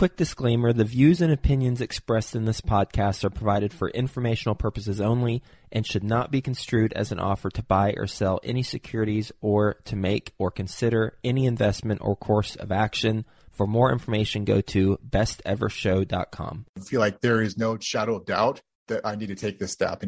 Quick disclaimer the views and opinions expressed in this podcast are provided for informational purposes only and should not be construed as an offer to buy or sell any securities or to make or consider any investment or course of action. For more information, go to bestevershow.com. I feel like there is no shadow of doubt that I need to take this step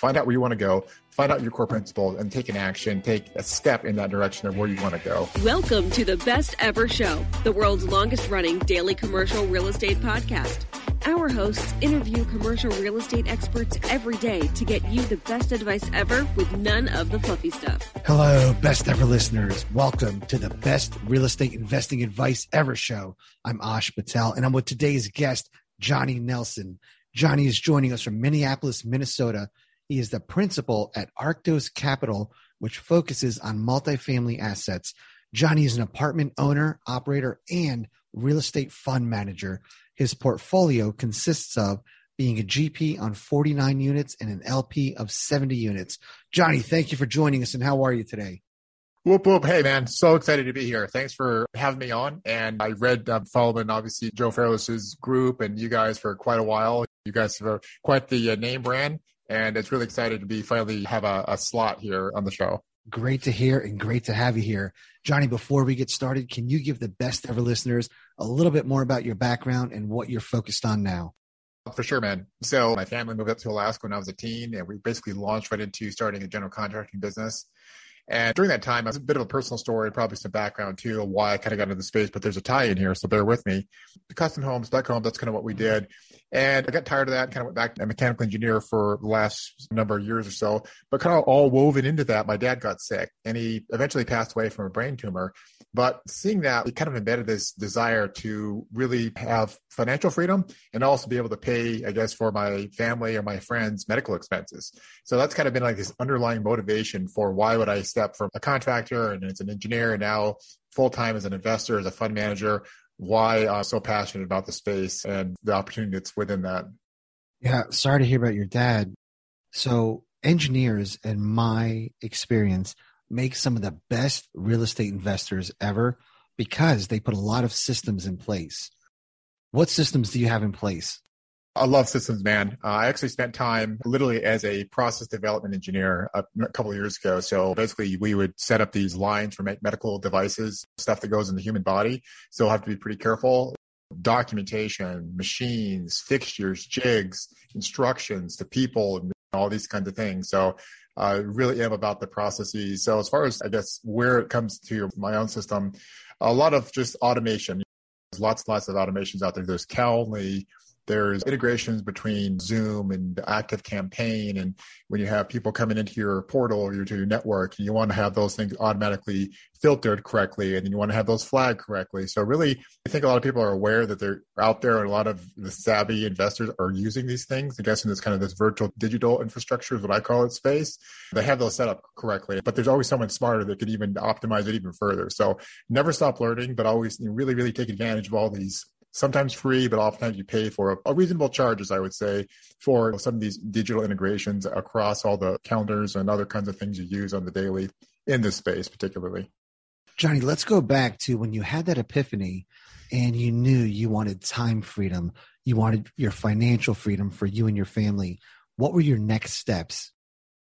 find out where you want to go, find out your core principles, and take an action, take a step in that direction of where you want to go. Welcome to the Best Ever Show, the world's longest running daily commercial real estate podcast. Our hosts interview commercial real estate experts every day to get you the best advice ever with none of the fluffy stuff. Hello, best ever listeners. Welcome to the best real estate investing advice ever show. I'm Ash Patel, and I'm with today's guest, Johnny Nelson. Johnny is joining us from Minneapolis, Minnesota he is the principal at Arctos Capital, which focuses on multifamily assets. Johnny is an apartment owner, operator, and real estate fund manager. His portfolio consists of being a GP on 49 units and an LP of 70 units. Johnny, thank you for joining us, and how are you today? Whoop whoop! Hey man, so excited to be here. Thanks for having me on. And I read, um, following obviously Joe Fairless's group and you guys for quite a while. You guys have quite the uh, name brand, and it's really excited to be finally have a, a slot here on the show. Great to hear and great to have you here. Johnny, before we get started, can you give the best ever listeners a little bit more about your background and what you're focused on now? For sure, man. So my family moved up to Alaska when I was a teen, and we basically launched right into starting a general contracting business. And during that time, it's a bit of a personal story, probably some background too, why I kind of got into the space, but there's a tie in here, so bear with me. The custom homes, spec homes, that's kind of what we did. And I got tired of that kind of went back to a mechanical engineer for the last number of years or so. But kind of all woven into that, my dad got sick and he eventually passed away from a brain tumor. But seeing that, it kind of embedded this desire to really have financial freedom and also be able to pay, I guess, for my family or my friends' medical expenses. So that's kind of been like this underlying motivation for why would I step from a contractor and as an engineer and now full time as an investor, as a fund manager, why I'm so passionate about the space and the opportunity that's within that. Yeah, sorry to hear about your dad. So, engineers, in my experience, make some of the best real estate investors ever because they put a lot of systems in place. What systems do you have in place? I love systems, man. Uh, I actually spent time literally as a process development engineer a, a couple of years ago. So basically, we would set up these lines for medical devices, stuff that goes in the human body. So have to be pretty careful. documentation, machines, fixtures, jigs, instructions to people, and all these kinds of things. So I uh, really am about the processes. So as far as I guess where it comes to my own system, a lot of just automation. There's lots and lots of automations out there. There's Calendly, there's integrations between Zoom and Active Campaign. And when you have people coming into your portal or to your network, you want to have those things automatically filtered correctly and you want to have those flagged correctly. So really, I think a lot of people are aware that they're out there and a lot of the savvy investors are using these things. I guess in this kind of this virtual digital infrastructure is what I call it space. They have those set up correctly, but there's always someone smarter that could even optimize it even further. So never stop learning, but always really, really take advantage of all these sometimes free, but oftentimes you pay for a reasonable charges, I would say, for some of these digital integrations across all the calendars and other kinds of things you use on the daily in this space, particularly. Johnny, let's go back to when you had that epiphany and you knew you wanted time freedom, you wanted your financial freedom for you and your family. What were your next steps?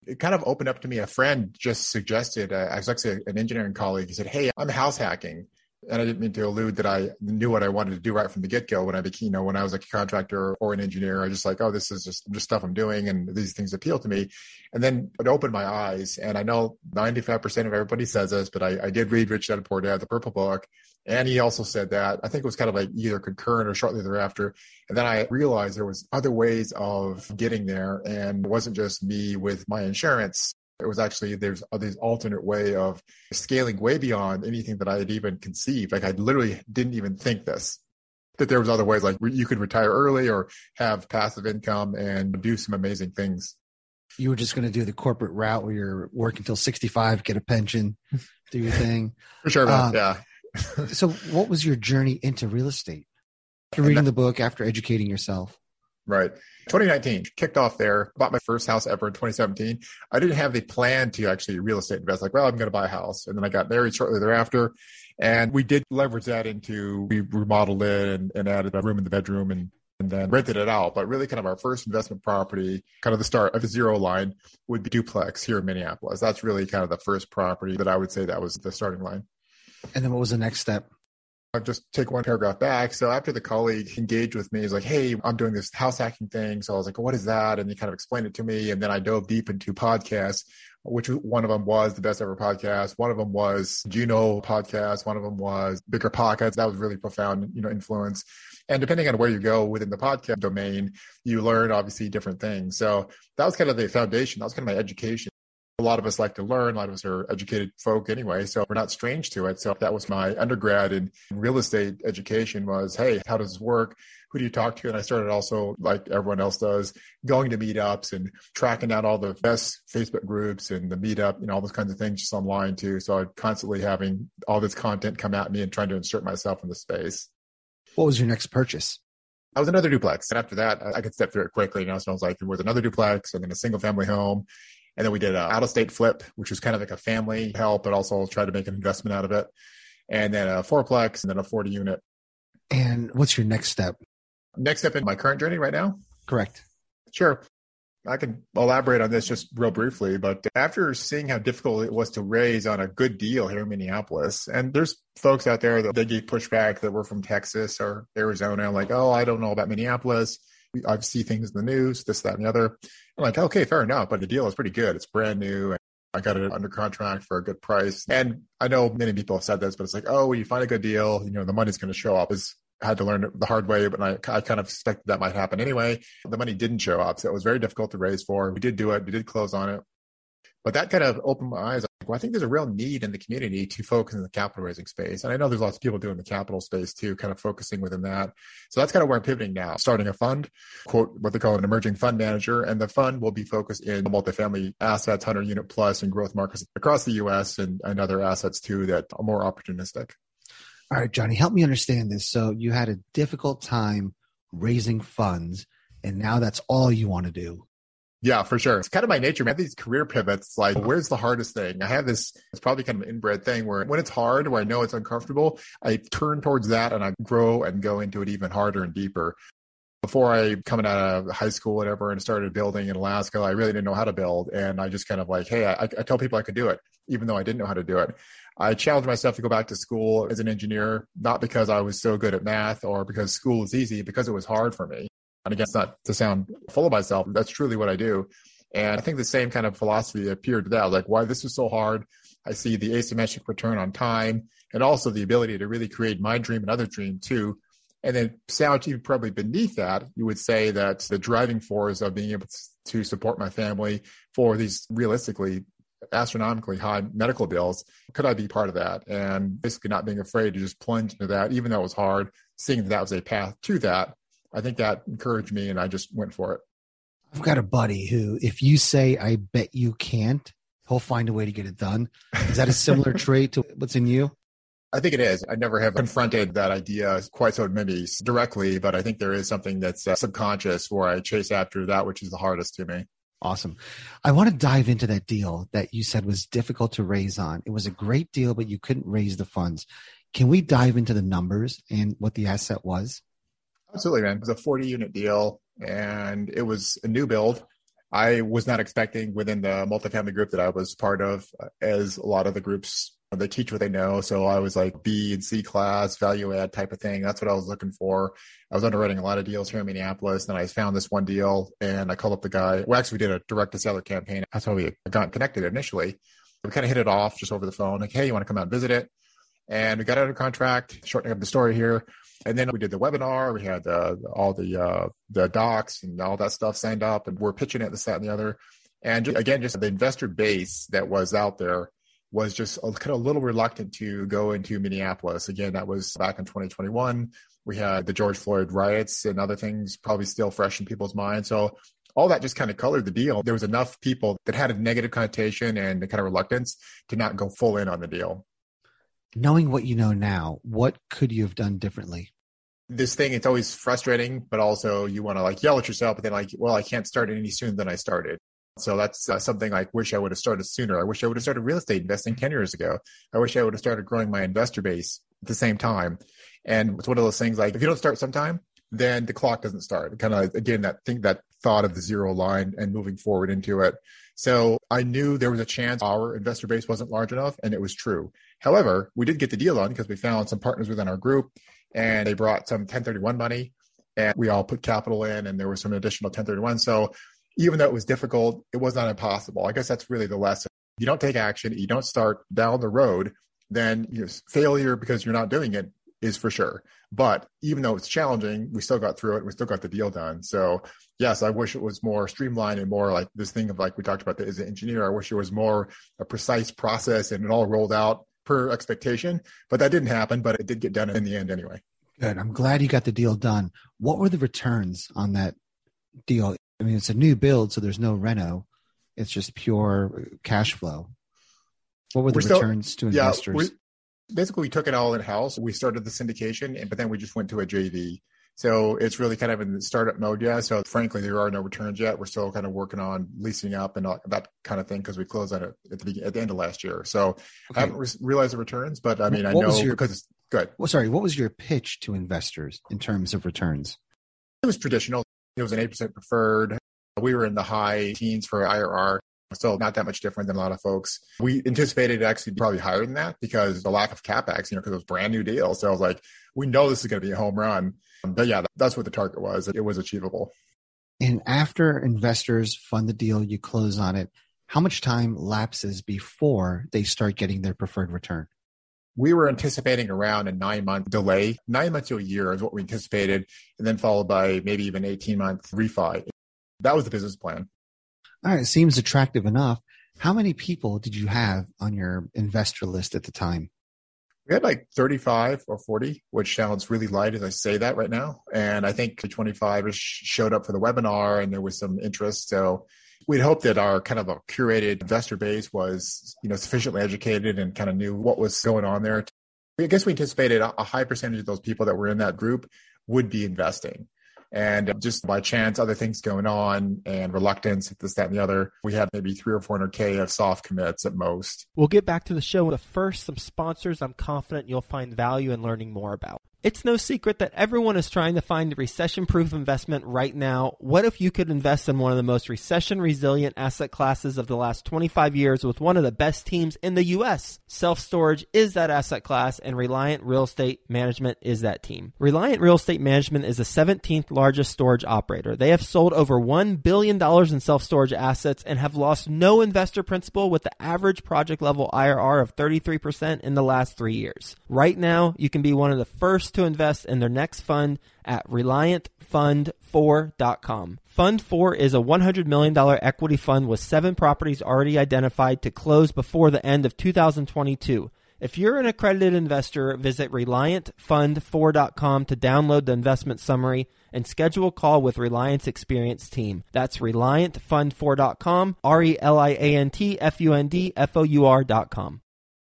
It kind of opened up to me. A friend just suggested, uh, I was actually an engineering colleague. He said, Hey, I'm house hacking and I didn't mean to allude that I knew what I wanted to do right from the get go when I became, you know, when I was a contractor or an engineer. I was just like, oh, this is just just stuff I'm doing, and these things appeal to me. And then it opened my eyes, and I know 95% of everybody says this, but I, I did read Rich Dad Poor Dad, the Purple Book, and he also said that. I think it was kind of like either concurrent or shortly thereafter. And then I realized there was other ways of getting there, and it wasn't just me with my insurance it was actually there's this alternate way of scaling way beyond anything that I had even conceived. Like I literally didn't even think this. That there was other ways, like you could retire early or have passive income and do some amazing things. You were just going to do the corporate route where you're working till 65, get a pension, do your thing. For sure, uh, yeah. so, what was your journey into real estate? After reading the book, after educating yourself? Right. 2019 kicked off there. Bought my first house ever in 2017. I didn't have the plan to actually real estate invest. Like, well, I'm going to buy a house, and then I got married shortly thereafter, and we did leverage that into we remodeled it and, and added a room in the bedroom and and then rented it out. But really, kind of our first investment property, kind of the start of the zero line, would be duplex here in Minneapolis. That's really kind of the first property that I would say that was the starting line. And then what was the next step? I'll just take one paragraph back. So after the colleague engaged with me, he's like, Hey, I'm doing this house hacking thing. So I was like, what is that? And he kind of explained it to me. And then I dove deep into podcasts, which one of them was the best ever podcast. One of them was Juno podcast. One of them was Bigger Pockets. That was really profound, you know, influence. And depending on where you go within the podcast domain, you learn obviously different things. So that was kind of the foundation. That was kind of my education a lot of us like to learn. A lot of us are educated folk anyway, so we're not strange to it. So that was my undergrad in real estate education was, hey, how does this work? Who do you talk to? And I started also, like everyone else does, going to meetups and tracking down all the best Facebook groups and the meetup, you know, all those kinds of things just online too. So I'm constantly having all this content come at me and trying to insert myself in the space. What was your next purchase? I was another duplex. And after that, I could step through it quickly. You know, so I was like, there was another duplex and then a single family home. And then we did an out of state flip, which was kind of like a family help, but also tried to make an investment out of it. And then a fourplex and then a 40 unit. And what's your next step? Next step in my current journey right now? Correct. Sure. I can elaborate on this just real briefly, but after seeing how difficult it was to raise on a good deal here in Minneapolis, and there's folks out there that they get pushback that were from Texas or Arizona, like, oh, I don't know about Minneapolis. I see things in the news, this, that, and the other. I'm like, okay, fair enough, but the deal is pretty good. It's brand new. And I got it under contract for a good price. And I know many people have said this, but it's like, oh, you find a good deal, you know, the money's going to show up. Is had to learn the hard way, but I, I kind of expected that might happen anyway. The money didn't show up, so it was very difficult to raise for. We did do it. We did close on it. But that kind of opened my eyes. Well, I think there's a real need in the community to focus in the capital raising space. And I know there's lots of people doing the capital space too, kind of focusing within that. So that's kind of where I'm pivoting now, starting a fund, quote, what they call an emerging fund manager. And the fund will be focused in multifamily assets, 100 unit plus and growth markets across the US and, and other assets too that are more opportunistic. All right, Johnny, help me understand this. So you had a difficult time raising funds and now that's all you want to do. Yeah, for sure. It's kind of my nature. I have these career pivots. Like, where's the hardest thing? I have this, it's probably kind of an inbred thing where when it's hard, where I know it's uncomfortable, I turn towards that and I grow and go into it even harder and deeper. Before I coming out of high school, whatever, and started building in Alaska, I really didn't know how to build. And I just kind of like, hey, I, I tell people I could do it, even though I didn't know how to do it. I challenged myself to go back to school as an engineer, not because I was so good at math or because school was easy, because it was hard for me. And again, it's not to sound full of myself. That's truly what I do. And I think the same kind of philosophy appeared to that, like why this was so hard. I see the asymmetric return on time and also the ability to really create my dream and other dream too. And then sound even probably beneath that, you would say that the driving force of being able to support my family for these realistically astronomically high medical bills. Could I be part of that? And basically not being afraid to just plunge into that, even though it was hard, seeing that that was a path to that. I think that encouraged me and I just went for it. I've got a buddy who, if you say, I bet you can't, he'll find a way to get it done. Is that a similar trait to what's in you? I think it is. I never have confronted that idea quite so maybe directly, but I think there is something that's uh, subconscious where I chase after that which is the hardest to me. Awesome. I want to dive into that deal that you said was difficult to raise on. It was a great deal, but you couldn't raise the funds. Can we dive into the numbers and what the asset was? Absolutely, man. It was a 40 unit deal and it was a new build. I was not expecting within the multifamily group that I was part of, as a lot of the groups they teach what they know. So I was like B and C class, value add type of thing. That's what I was looking for. I was underwriting a lot of deals here in Minneapolis. And I found this one deal and I called up the guy. Well, actually, we did a direct to seller campaign. That's how we got connected initially. We kind of hit it off just over the phone. Like, hey, you want to come out and visit it? And we got out of contract, shortening up the story here. And then we did the webinar. We had uh, all the uh, the docs and all that stuff signed up, and we're pitching it, this, that, and the other. And just, again, just the investor base that was out there was just a, kind of a little reluctant to go into Minneapolis. Again, that was back in 2021. We had the George Floyd riots and other things probably still fresh in people's minds. So all that just kind of colored the deal. There was enough people that had a negative connotation and kind of reluctance to not go full in on the deal. Knowing what you know now, what could you have done differently? This thing, it's always frustrating, but also you want to like yell at yourself, but then like, well, I can't start it any sooner than I started. So that's uh, something I wish I would have started sooner. I wish I would have started real estate investing 10 years ago. I wish I would have started growing my investor base at the same time. And it's one of those things like if you don't start sometime, then the clock doesn't start. Kind of again that thing that thought of the zero line and moving forward into it. So I knew there was a chance our investor base wasn't large enough, and it was true. However, we did get the deal done because we found some partners within our group, and they brought some 1031 money, and we all put capital in, and there was some additional 1031. So even though it was difficult, it was not impossible. I guess that's really the lesson. You don't take action, you don't start down the road, then you know, failure because you're not doing it is for sure. But even though it's challenging, we still got through it. We still got the deal done. So yes, I wish it was more streamlined and more like this thing of like we talked about as an engineer. I wish it was more a precise process and it all rolled out per expectation. But that didn't happen. But it did get done in the end anyway. Good. I'm glad you got the deal done. What were the returns on that deal? I mean, it's a new build, so there's no reno. It's just pure cash flow. What were the we're returns still, to investors? Yeah, basically, we took it all in house. We started the syndication, but then we just went to a JV. So it's really kind of in the startup mode, yeah. So frankly, there are no returns yet. We're still kind of working on leasing up and all, that kind of thing because we closed on it at the, at the end of last year. So okay. I haven't re- realized the returns, but I mean, what I know your, because it's good. Well, sorry, what was your pitch to investors in terms of returns? It was traditional. It was an 8% preferred. We were in the high teens for IRR. Still not that much different than a lot of folks. We anticipated it actually probably higher than that because the lack of capex, you know, because it was brand new deal. So I was like, we know this is going to be a home run. But yeah, that's what the target was. It was achievable. And after investors fund the deal, you close on it. How much time lapses before they start getting their preferred return? we were anticipating around a nine month delay, nine months to a year is what we anticipated, and then followed by maybe even 18 month refi. That was the business plan. All right. Seems attractive enough. How many people did you have on your investor list at the time? We had like 35 or 40, which sounds really light as I say that right now. And I think 25 showed up for the webinar and there was some interest. So we'd hope that our kind of a curated investor base was, you know, sufficiently educated and kind of knew what was going on there. I guess we anticipated a high percentage of those people that were in that group would be investing. And just by chance, other things going on and reluctance, this, that, and the other, we had maybe three or 400K of soft commits at most. We'll get back to the show, but first, some sponsors I'm confident you'll find value in learning more about. It's no secret that everyone is trying to find a recession proof investment right now. What if you could invest in one of the most recession resilient asset classes of the last 25 years with one of the best teams in the U.S.? Self storage is that asset class, and Reliant Real Estate Management is that team. Reliant Real Estate Management is the 17th largest storage operator. They have sold over $1 billion in self storage assets and have lost no investor principal with the average project level IRR of 33% in the last three years. Right now, you can be one of the first to invest in their next fund at ReliantFund4.com. Fund 4 is a $100 million equity fund with seven properties already identified to close before the end of 2022. If you're an accredited investor, visit ReliantFund4.com to download the investment summary and schedule a call with Reliant's experienced team. That's ReliantFund4.com, R E L I A N T F U N D F O U R.com.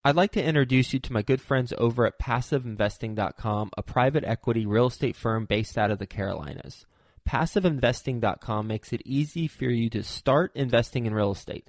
I'd like to introduce you to my good friends over at PassiveInvesting.com, a private equity real estate firm based out of the Carolinas. PassiveInvesting.com makes it easy for you to start investing in real estate.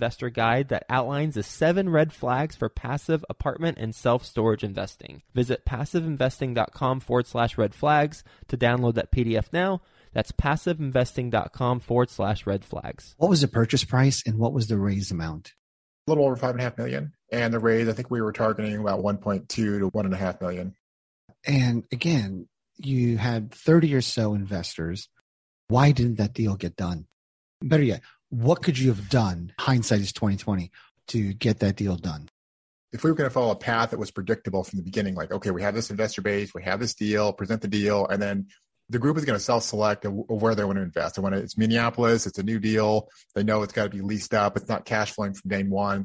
investor guide that outlines the seven red flags for passive apartment and self storage investing. Visit passiveinvesting.com forward slash red flags to download that PDF now. That's passiveinvesting.com forward slash red flags. What was the purchase price and what was the raise amount? A little over five and a half million. And the raise, I think we were targeting about 1.2 to one and a half million. And again, you had 30 or so investors. Why didn't that deal get done? Better yet, what could you have done? Hindsight is 2020 to get that deal done. If we were going to follow a path that was predictable from the beginning, like, okay, we have this investor base, we have this deal, present the deal, and then the group is going to self-select where they want to invest. They want it's Minneapolis, it's a new deal. They know it's got to be leased up. It's not cash flowing from day one.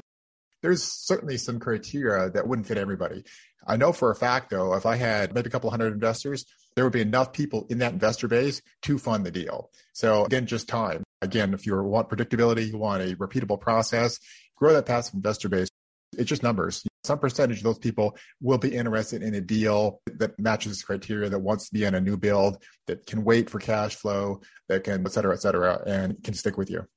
There's certainly some criteria that wouldn't fit everybody. I know for a fact, though, if I had maybe a couple hundred investors, there would be enough people in that investor base to fund the deal. So again, just time. Again, if you want predictability, you want a repeatable process, grow that passive investor base. It's just numbers. Some percentage of those people will be interested in a deal that matches criteria that wants to be in a new build, that can wait for cash flow, that can, et cetera, et cetera, and can stick with you.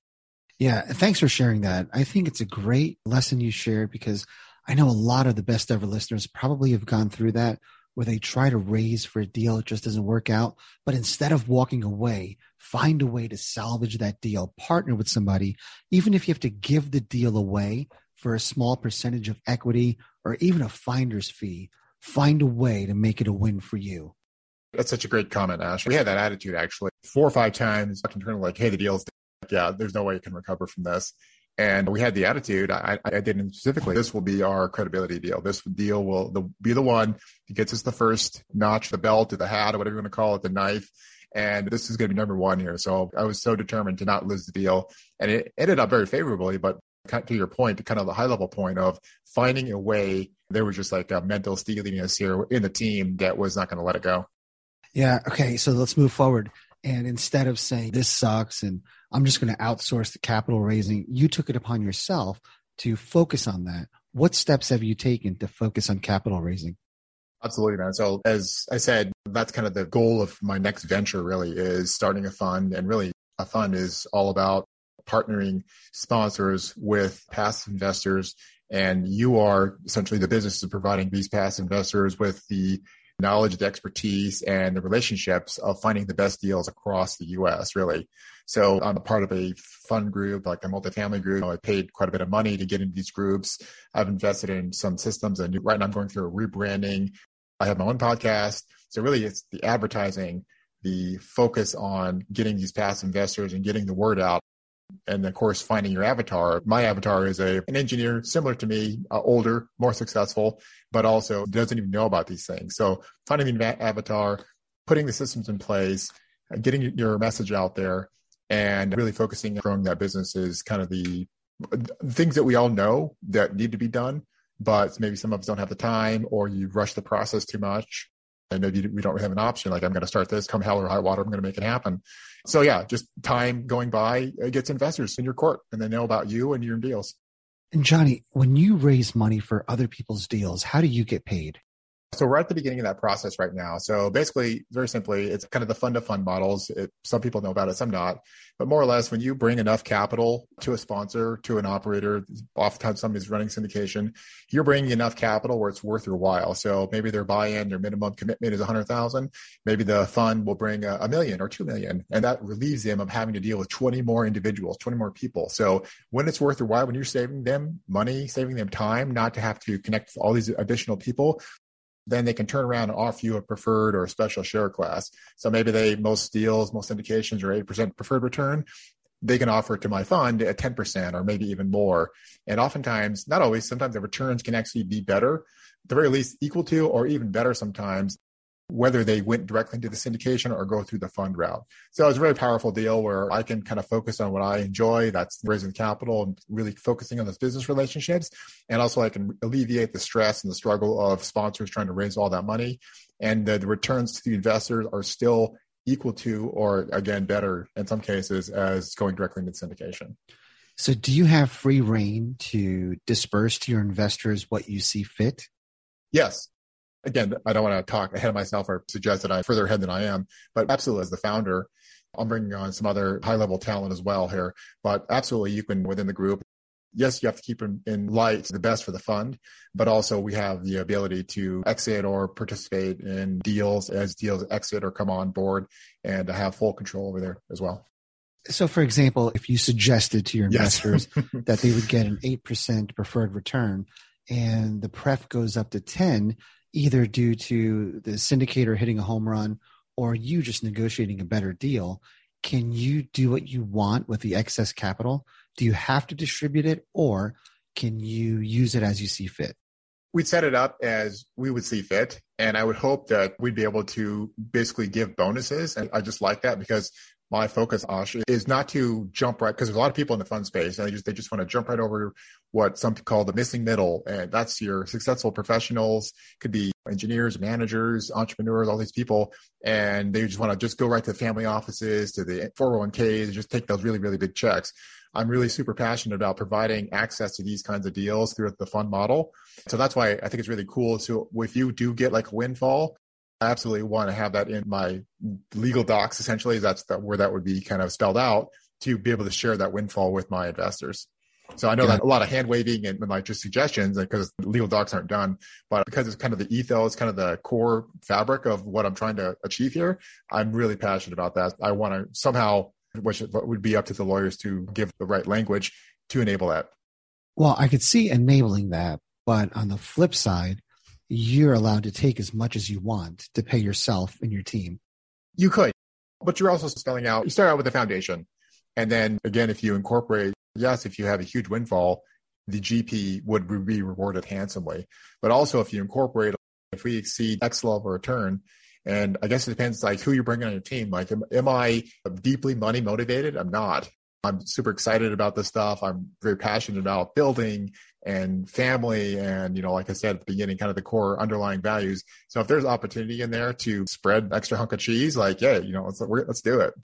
Yeah. Thanks for sharing that. I think it's a great lesson you shared because I know a lot of the best ever listeners probably have gone through that where they try to raise for a deal, it just doesn't work out. But instead of walking away, find a way to salvage that deal, partner with somebody, even if you have to give the deal away for a small percentage of equity or even a finder's fee, find a way to make it a win for you. That's such a great comment, Ash. We had that attitude actually four or five times internally, like, hey, the deal's, yeah, there's no way you can recover from this. And we had the attitude, I, I didn't specifically, this will be our credibility deal. This deal will the, be the one that gets us the first notch, the belt or the hat or whatever you want to call it, the knife. And this is going to be number one here. So I was so determined to not lose the deal. And it ended up very favorably, but to your point, kind of the high level point of finding a way, there was just like a mental steeliness here in the team that was not going to let it go. Yeah. Okay. So let's move forward. And instead of saying this sucks and I'm just going to outsource the capital raising, you took it upon yourself to focus on that. What steps have you taken to focus on capital raising? Absolutely, man. So as I said, that's kind of the goal of my next venture really is starting a fund. And really a fund is all about partnering sponsors with passive investors. And you are essentially the business of providing these passive investors with the knowledge, the expertise, and the relationships of finding the best deals across the US, really. So I'm a part of a fund group, like a multifamily group. I paid quite a bit of money to get into these groups. I've invested in some systems and right now I'm going through a rebranding. I have my own podcast. So really it's the advertising, the focus on getting these past investors and getting the word out. And of course finding your avatar. My avatar is a an engineer similar to me uh, older more successful but also doesn't even know about these things. So finding the avatar putting the systems in place getting your message out there and really focusing on growing that business is kind of the things that we all know that need to be done but maybe some of us don't have the time or you rush the process too much and maybe we don't have an option. Like I'm going to start this, come hell or high water, I'm going to make it happen. So yeah, just time going by gets investors in your court, and they know about you and your deals. And Johnny, when you raise money for other people's deals, how do you get paid? So we're at the beginning of that process right now. So basically, very simply, it's kind of the fund to fund models. It, some people know about it, some not. But more or less, when you bring enough capital to a sponsor, to an operator, oftentimes somebody's running syndication, you're bringing enough capital where it's worth your while. So maybe their buy-in, their minimum commitment is 100,000. Maybe the fund will bring a, a million or 2 million. And that relieves them of having to deal with 20 more individuals, 20 more people. So when it's worth your while, when you're saving them money, saving them time, not to have to connect with all these additional people, then they can turn around and offer you a preferred or a special share class. So maybe they, most deals, most syndications are 8% preferred return. They can offer it to my fund at 10% or maybe even more. And oftentimes, not always, sometimes the returns can actually be better, at the very least equal to or even better sometimes whether they went directly into the syndication or go through the fund route. So it's a very powerful deal where I can kind of focus on what I enjoy. That's raising capital and really focusing on those business relationships. And also I can alleviate the stress and the struggle of sponsors trying to raise all that money. And the, the returns to the investors are still equal to, or again, better in some cases as going directly into syndication. So do you have free rein to disperse to your investors what you see fit? Yes again, I don't want to talk ahead of myself or suggest that I'm further ahead than I am, but absolutely as the founder, I'm bringing on some other high level talent as well here. But absolutely, you can within the group. Yes, you have to keep in, in light the best for the fund, but also we have the ability to exit or participate in deals as deals exit or come on board and to have full control over there as well. So, for example, if you suggested to your investors yes. that they would get an 8% preferred return and the pref goes up to 10, either due to the syndicator hitting a home run or you just negotiating a better deal, can you do what you want with the excess capital? Do you have to distribute it or can you use it as you see fit? We'd set it up as we would see fit. And I would hope that we'd be able to basically give bonuses. And I just like that because my focus, Ash, is not to jump right because there's a lot of people in the fund space and they just they just want to jump right over what some call the missing middle, and that's your successful professionals, could be engineers, managers, entrepreneurs, all these people, and they just want to just go right to the family offices, to the 401ks, just take those really really big checks. I'm really super passionate about providing access to these kinds of deals through the fund model. So that's why I think it's really cool. So if you do get like a windfall, I absolutely want to have that in my legal docs. Essentially, that's the, where that would be kind of spelled out to be able to share that windfall with my investors. So I know yeah. that a lot of hand waving and like just suggestions because legal docs aren't done, but because it's kind of the ethos, kind of the core fabric of what I'm trying to achieve here, I'm really passionate about that. I want to somehow, which would be up to the lawyers to give the right language to enable that. Well, I could see enabling that, but on the flip side, you're allowed to take as much as you want to pay yourself and your team. You could, but you're also spelling out, you start out with the foundation. And then again, if you incorporate, yes, if you have a huge windfall, the GP would be rewarded handsomely. But also if you incorporate, if we exceed X level return, and I guess it depends like who you're bringing on your team. Like, am, am I deeply money motivated? I'm not. I'm super excited about this stuff. I'm very passionate about building and family and you know like i said at the beginning kind of the core underlying values. So if there's opportunity in there to spread extra hunk of cheese like yeah you know let's let's do it.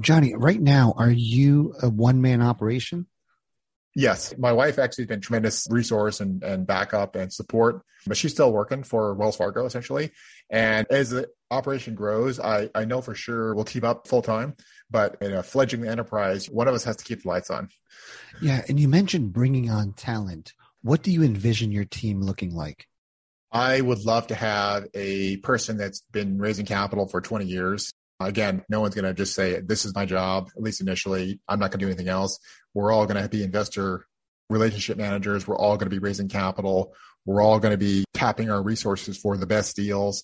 Johnny right now are you a one man operation Yes, my wife actually has been tremendous resource and, and backup and support, but she's still working for Wells Fargo essentially. And as the operation grows, I, I know for sure we'll team up full time, but in a fledgling enterprise, one of us has to keep the lights on. Yeah. And you mentioned bringing on talent. What do you envision your team looking like? I would love to have a person that's been raising capital for 20 years. Again, no one's going to just say, this is my job, at least initially. I'm not going to do anything else. We're all going to be investor relationship managers. We're all going to be raising capital. We're all going to be tapping our resources for the best deals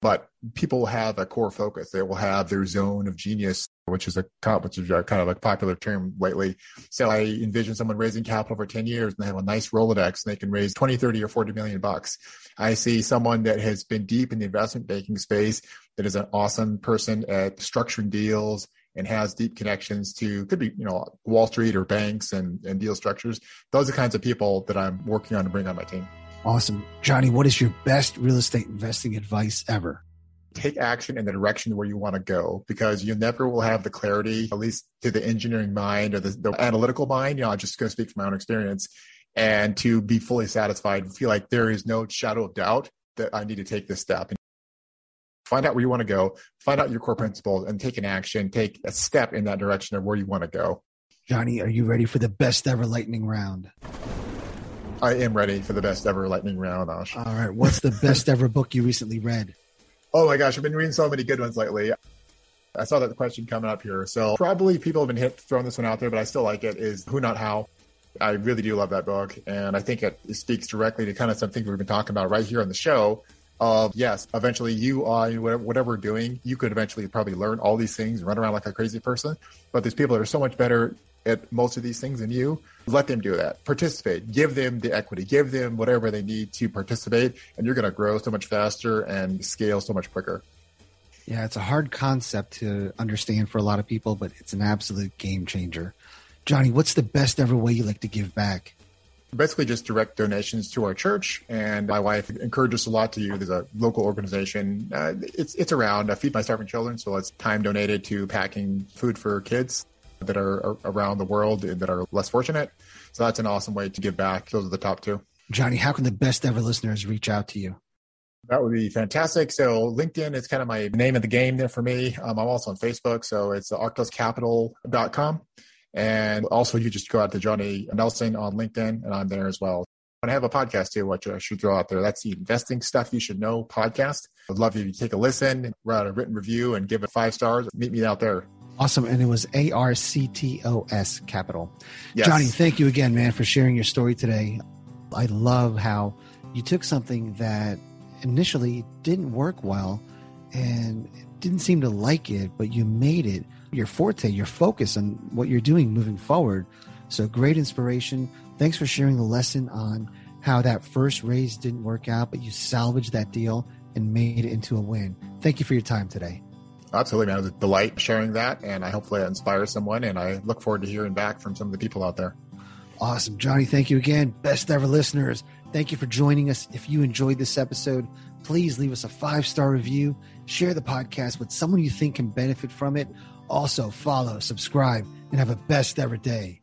but people have a core focus. They will have their zone of genius, which is a which is a kind of a popular term lately. So I envision someone raising capital for 10 years and they have a nice Rolodex and they can raise 20, 30 or 40 million bucks. I see someone that has been deep in the investment banking space that is an awesome person at structuring deals and has deep connections to could be, you know, Wall Street or banks and, and deal structures. Those are the kinds of people that I'm working on to bring on my team. Awesome. Johnny, what is your best real estate investing advice ever? Take action in the direction where you want to go because you never will have the clarity, at least to the engineering mind or the, the analytical mind. You know, I'm just going to speak from my own experience and to be fully satisfied, feel like there is no shadow of doubt that I need to take this step. And find out where you want to go, find out your core principles, and take an action, take a step in that direction of where you want to go. Johnny, are you ready for the best ever lightning round? I am ready for the best ever lightning round, Ash. All right. What's the best ever book you recently read? Oh my gosh, I've been reading so many good ones lately. I saw that question coming up here. So probably people have been hit throwing this one out there, but I still like it. Is Who Not How. I really do love that book, and I think it speaks directly to kind of something we've been talking about right here on the show. Of yes, eventually you are whatever we're doing, you could eventually probably learn all these things, run around like a crazy person. But there's people that are so much better at most of these things than you. Let them do that. Participate. Give them the equity. Give them whatever they need to participate, and you're going to grow so much faster and scale so much quicker. Yeah, it's a hard concept to understand for a lot of people, but it's an absolute game changer. Johnny, what's the best ever way you like to give back? Basically, just direct donations to our church, and my wife encourages a lot to you. There's a local organization. Uh, it's it's around uh, Feed My Starving Children, so it's time donated to packing food for kids that are around the world that are less fortunate. So that's an awesome way to give back. Those are the top two. Johnny, how can the best ever listeners reach out to you? That would be fantastic. So LinkedIn is kind of my name of the game there for me. Um, I'm also on Facebook. So it's arctoscapital.com. And also you just go out to Johnny Nelson on LinkedIn and I'm there as well. And I have a podcast too, which I should throw out there. That's the Investing Stuff You Should Know podcast. I'd love if you take a listen, write a written review and give it five stars. Meet me out there. Awesome. And it was A R C T O S capital. Yes. Johnny, thank you again, man, for sharing your story today. I love how you took something that initially didn't work well and didn't seem to like it, but you made it your forte, your focus on what you're doing moving forward. So great inspiration. Thanks for sharing the lesson on how that first raise didn't work out, but you salvaged that deal and made it into a win. Thank you for your time today. Absolutely, man. It was a delight sharing that, and I hopefully inspire someone. And I look forward to hearing back from some of the people out there. Awesome, Johnny. Thank you again, best ever listeners. Thank you for joining us. If you enjoyed this episode, please leave us a five star review. Share the podcast with someone you think can benefit from it. Also, follow, subscribe, and have a best ever day.